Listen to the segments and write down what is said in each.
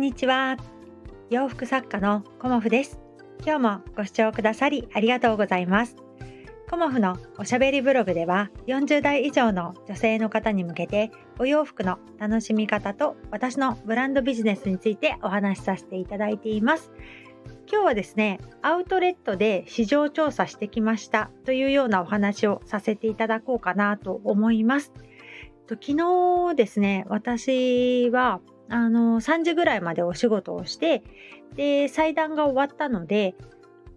んにちは。洋服作家のコモフです。今日もご視聴くださりありがとうございます。コモフのおしゃべりブログでは40代以上の女性の方に向けてお洋服の楽しみ方と私のブランドビジネスについてお話しさせていただいています。今日はですねアウトレットで市場調査してきましたというようなお話をさせていただこうかなと思います。昨日ですね私はあの3時ぐらいまでお仕事をしてで祭壇が終わったので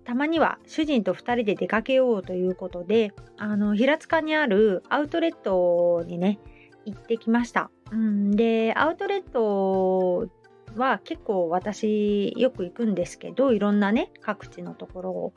たまには主人と2人で出かけようということであの平塚にあるアウトレットにね行ってきました。うん、でアウトレットは結構私よく行くんですけどいろんなね各地のところを。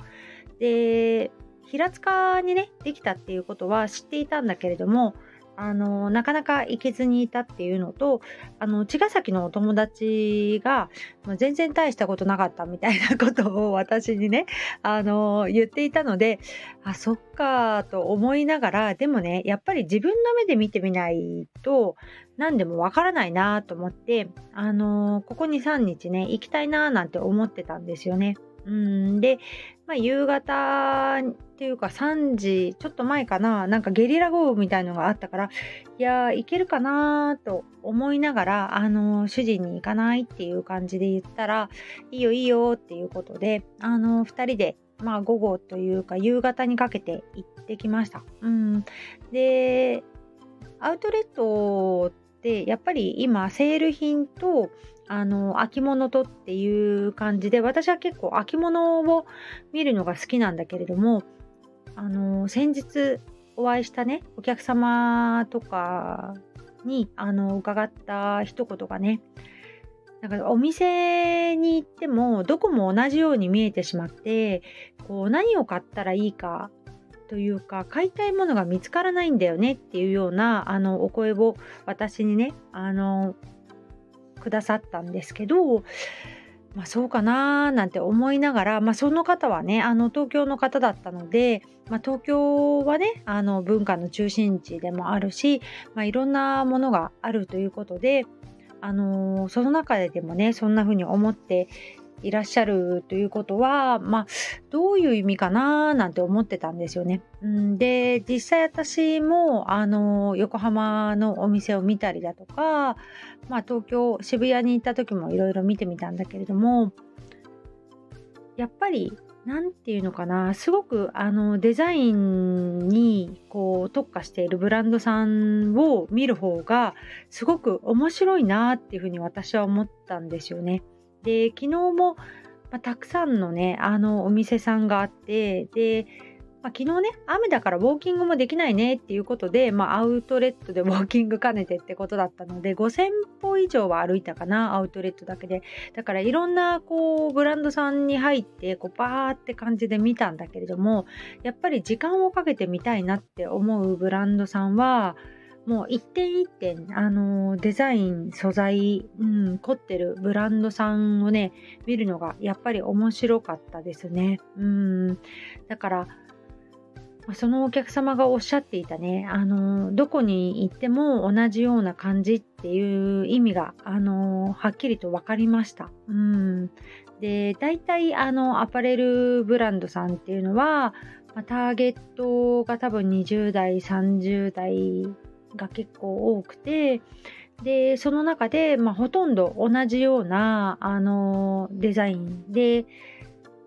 で平塚にねできたっていうことは知っていたんだけれどもあのなかなか行けずにいたっていうのとあの茅ヶ崎のお友達が、まあ、全然大したことなかったみたいなことを私にねあの言っていたのであそっかと思いながらでもねやっぱり自分の目で見てみないと何でもわからないなと思ってあのここ23日ね行きたいななんて思ってたんですよね。うん。で、まあ、夕方っていうか3時ちょっと前かな。なんかゲリラ豪雨みたいのがあったからいや行けるかなと思いながらあの主人に行かないっていう感じで言ったらいいよいいよっていうことであの2人でまあ午後というか夕方にかけて行ってきました。うん、でアウトレットってやっぱり今セール品とあの秋物とっていう感じで私は結構秋物を見るのが好きなんだけれどもあの先日お会いしたねお客様とかにあの伺った一言がねなんかお店に行ってもどこも同じように見えてしまってこう何を買ったらいいかというか買いたいものが見つからないんだよねっていうようなあのお声を私にねあのくださったんですけど、まあ、そうかななんて思いながら、まあ、その方はねあの東京の方だったので、まあ、東京はねあの文化の中心地でもあるし、まあ、いろんなものがあるということで、あのその中ででもねそんな風に思っていらっしゃるということは、まあ、どういう意味かななんて思ってたんですよね。んで、実際私も、あの、横浜のお店を見たりだとか、まあ、東京、渋谷に行った時もいろいろ見てみたんだけれども、やっぱり、なんていうのかな、すごくあのデザインにこう特化しているブランドさんを見る方がすごく面白いなっていうふうに私は思ったんですよね。で昨日も、まあ、たくさんのねあのお店さんがあってで、まあ、昨日ね雨だからウォーキングもできないねっていうことで、まあ、アウトレットでウォーキング兼ねてってことだったので5000歩以上は歩いたかなアウトレットだけで。だからいろんなこうブランドさんに入ってこうバーって感じで見たんだけれどもやっぱり時間をかけてみたいなって思うブランドさんはもう一点一点、あの、デザイン、素材、うん、凝ってるブランドさんをね、見るのがやっぱり面白かったですね。うん。だから、そのお客様がおっしゃっていたね、あの、どこに行っても同じような感じっていう意味が、あの、はっきりと分かりました。うん。で、大体、あの、アパレルブランドさんっていうのは、ターゲットが多分20代、30代が結構多くてでその中で、まあ、ほとんど同じようなあのデザインで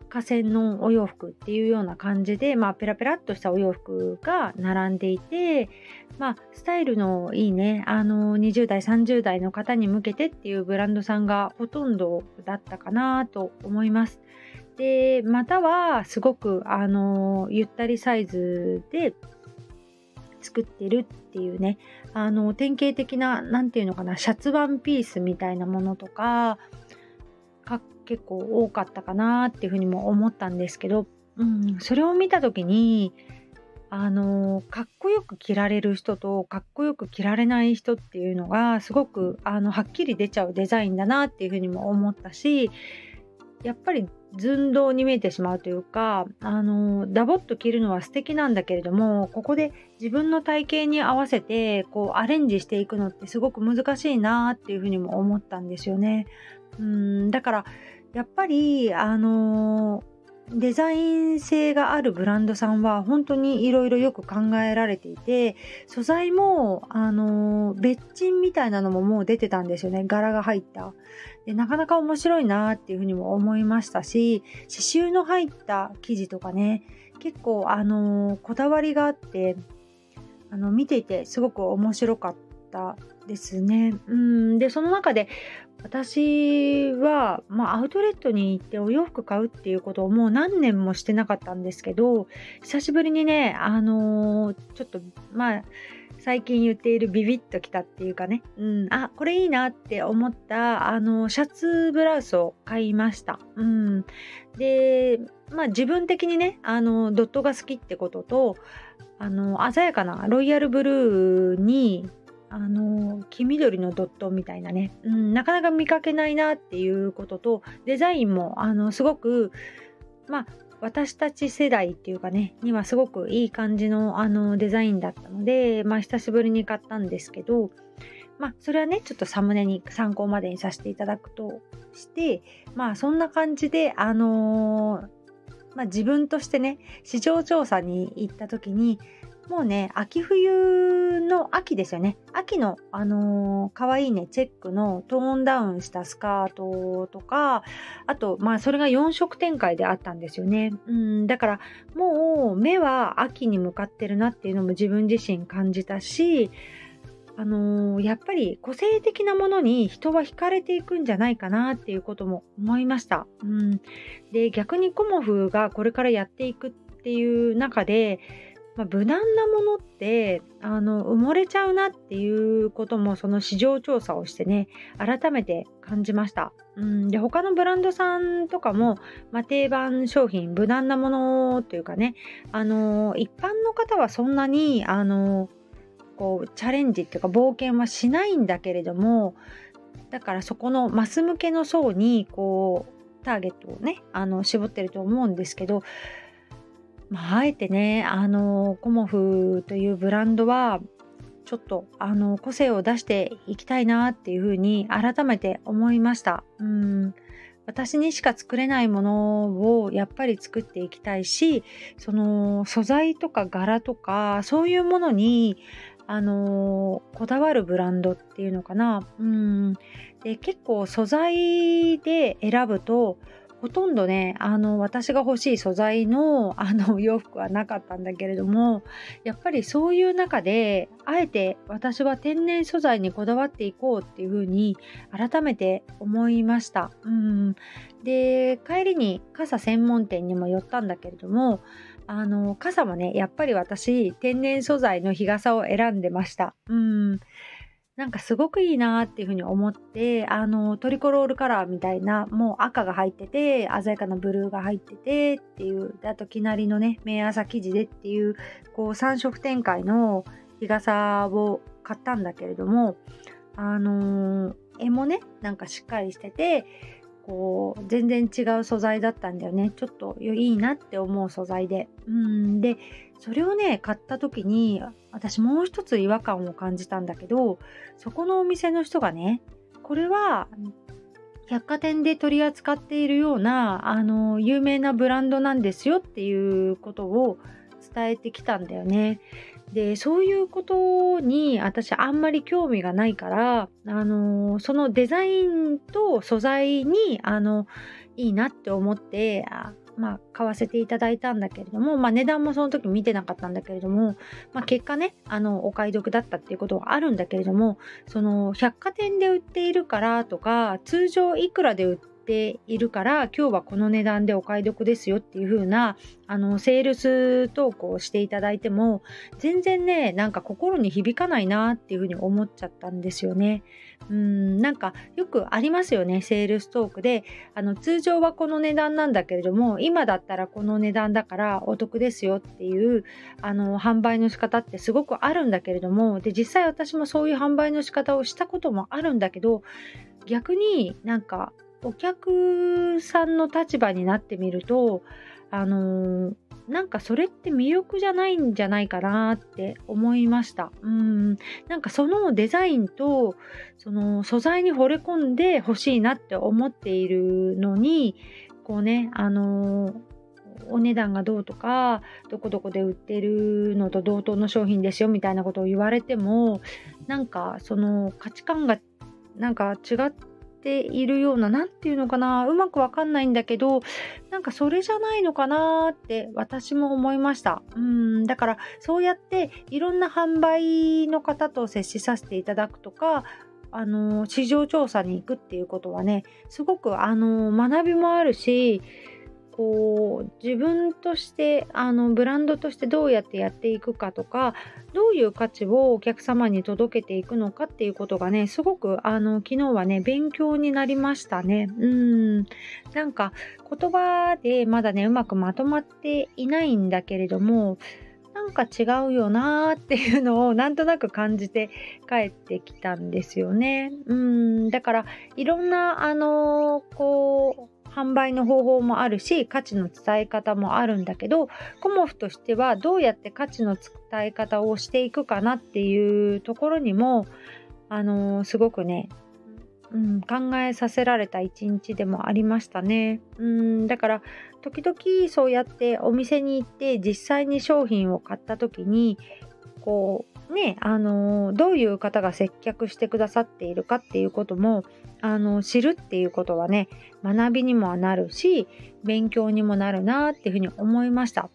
河川のお洋服っていうような感じで、まあ、ペラペラっとしたお洋服が並んでいて、まあ、スタイルのいいねあの20代30代の方に向けてっていうブランドさんがほとんどだったかなと思います。でまたはすごくあのゆったりサイズで作ってるっていうねあの典型的な何て言うのかなシャツワンピースみたいなものとかが結構多かったかなっていうふうにも思ったんですけど、うん、それを見た時にあのかっこよく着られる人とかっこよく着られない人っていうのがすごくあのはっきり出ちゃうデザインだなっていうふうにも思ったしやっぱり寸胴に見えてしまうというかあのダボっと着るのは素敵なんだけれどもここで自分の体型に合わせてこうアレンジしていくのってすごく難しいなっていうふうにも思ったんですよね。うんだからやっぱりあのデザイン性があるブランドさんは本当にいろいろよく考えられていて素材もあの別鎮みたいなのももう出てたんですよね。柄が入った。でなかなか面白いなっていうふうにも思いましたし刺繍の入った生地とかね結構あのこだわりがあってあの見ていてすごく面白かっったですね。うんでその中で私は、まあ、アウトレットに行ってお洋服買うっていうことをもう何年もしてなかったんですけど久しぶりにねあのー、ちょっとまあ最近言っているビビッときたっていうかね、うん、あこれいいなって思ったあのシャツブラウスを買いました。うん、でまあ自分的にねあのドットが好きってこととあの鮮やかなロイヤルブルーにあの黄緑のドットみたいなね、うん、なかなか見かけないなっていうこととデザインもあのすごくまあ私たち世代っていうかねにはすごくいい感じのあのデザインだったのでまあ久しぶりに買ったんですけどまあそれはねちょっとサムネに参考までにさせていただくとしてまあそんな感じであのー、まあ、自分としてね市場調査に行った時にもうね、秋冬の秋ですよね。秋の、あのー、可愛いね、チェックのトーンダウンしたスカートとか、あと、まあ、それが4色展開であったんですよね。うん、だから、もう、目は秋に向かってるなっていうのも自分自身感じたし、あのー、やっぱり個性的なものに人は惹かれていくんじゃないかなっていうことも思いました。うん、で逆にコモフがこれからやっていくっていう中でまあ、無難なものってあの埋もれちゃうなっていうこともその市場調査をしてね改めて感じました。うん、で他のブランドさんとかも、まあ、定番商品無難なものというかねあの一般の方はそんなにあのこうチャレンジっていうか冒険はしないんだけれどもだからそこのマス向けの層にこうターゲットをねあの絞ってると思うんですけどまあ、あえてねあのコモフというブランドはちょっとあの個性を出していきたいなっていうふうに改めて思いました。うん。私にしか作れないものをやっぱり作っていきたいしその素材とか柄とかそういうものにあのこだわるブランドっていうのかな。うん。で結構素材で選ぶとほとんどねあの私が欲しい素材のあの 洋服はなかったんだけれどもやっぱりそういう中であえて私は天然素材にこだわっていこうっていうふうに改めて思いました。うんで帰りに傘専門店にも寄ったんだけれどもあの傘もねやっぱり私天然素材の日傘を選んでました。うんなんかすごくいいなっていうふうに思ってあのトリコロールカラーみたいなもう赤が入ってて鮮やかなブルーが入っててっていうであときなりのね目朝生地でっていうこう3色展開の日傘を買ったんだけれどもあのー、絵もねなんかしっかりしててこう全然違う素材だったんだよね。ちょっといいなって思う素材で。うんでそれをね買った時に私もう一つ違和感を感じたんだけどそこのお店の人がねこれは百貨店で取り扱っているようなあの有名なブランドなんですよっていうことを伝えてきたんだよね。でそういうことに私あんまり興味がないからあのそのデザインと素材にあのいいなって思ってまあ、買わせていただいたんだけれども、まあ、値段もその時見てなかったんだけれども、まあ、結果ねあのお買い得だったっていうことはあるんだけれどもその百貨店で売っているからとか通常いくらで売ってているから今日はこの値段でお買い得ですよっていう風なあなセールス投稿をしていただいても全然ねなんか心に響かないなっていう風に思っちゃったんですよね。うんなんかよくありますよねセールストークであの通常はこの値段なんだけれども今だったらこの値段だからお得ですよっていうあの販売の仕方ってすごくあるんだけれどもで実際私もそういう販売の仕方をしたこともあるんだけど逆になんかお客さんの立場になってみるとあのー、なんかそれって魅力じゃないんじゃないかなって思いました。うんなんかそのデザインとその素材に惚れ込んでほしいなって思っているのにこうねあのーお値段がどうとかどこどこで売ってるのと同等の商品ですよみたいなことを言われてもなんかその価値観がなんか違っているような何て言うのかなうまくわかんないんだけどなんかそれじゃないのかなって私も思いました。うんだからそうやっていろんな販売の方と接しさせていただくとかあの市場調査に行くっていうことはねすごくあの学びもあるしこう自分としてあのブランドとしてどうやってやっていくかとかどういう価値をお客様に届けていくのかっていうことがねすごくあの昨日はね勉強になりましたね。うん。なんか言葉でまだねうまくまとまっていないんだけれどもなんか違うよなーっていうのをなんとなく感じて帰ってきたんですよね。うん。だからいろんなあのー、こう販売の方法もあるし価値の伝え方もあるんだけどコモフとしてはどうやって価値の伝え方をしていくかなっていうところにもあのー、すごくね、うん、考えさせられた一日でもありましたね。うんだから時々そうやってお店に行って実際に商品を買った時にこうねあの、どういう方が接客してくださっているかっていうこともあの知るっていうことはね学びにもなるし勉強にもなるなっていうふうに思いました。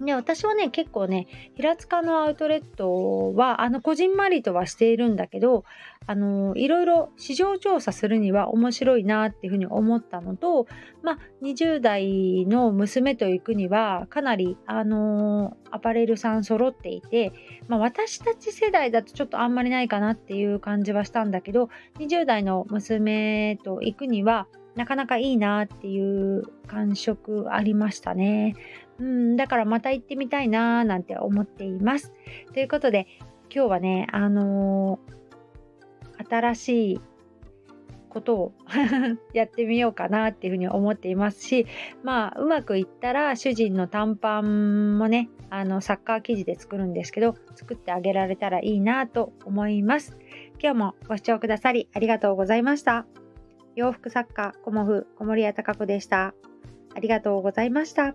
で私はね結構ね平塚のアウトレットはあのこじんまりとはしているんだけどあのいろいろ市場調査するには面白いなっていうふうに思ったのとまあ20代の娘と行くにはかなりあのアパレルさん揃っていて、まあ、私たち世代だとちょっとあんまりないかなっていう感じはしたんだけど20代の娘と行くにはなかなかいいなっていう感触ありましたね。うん、だからまた行ってみたいなーなんて思っています。ということで今日はね、あのー、新しいことを やってみようかなっていうふうに思っていますしまあうまくいったら主人の短パンもねあのサッカー生地で作るんですけど作ってあげられたらいいなと思います今日もご視聴くださりありがとうございました洋服作家コモフ小森屋隆子でした。ありがとうございました。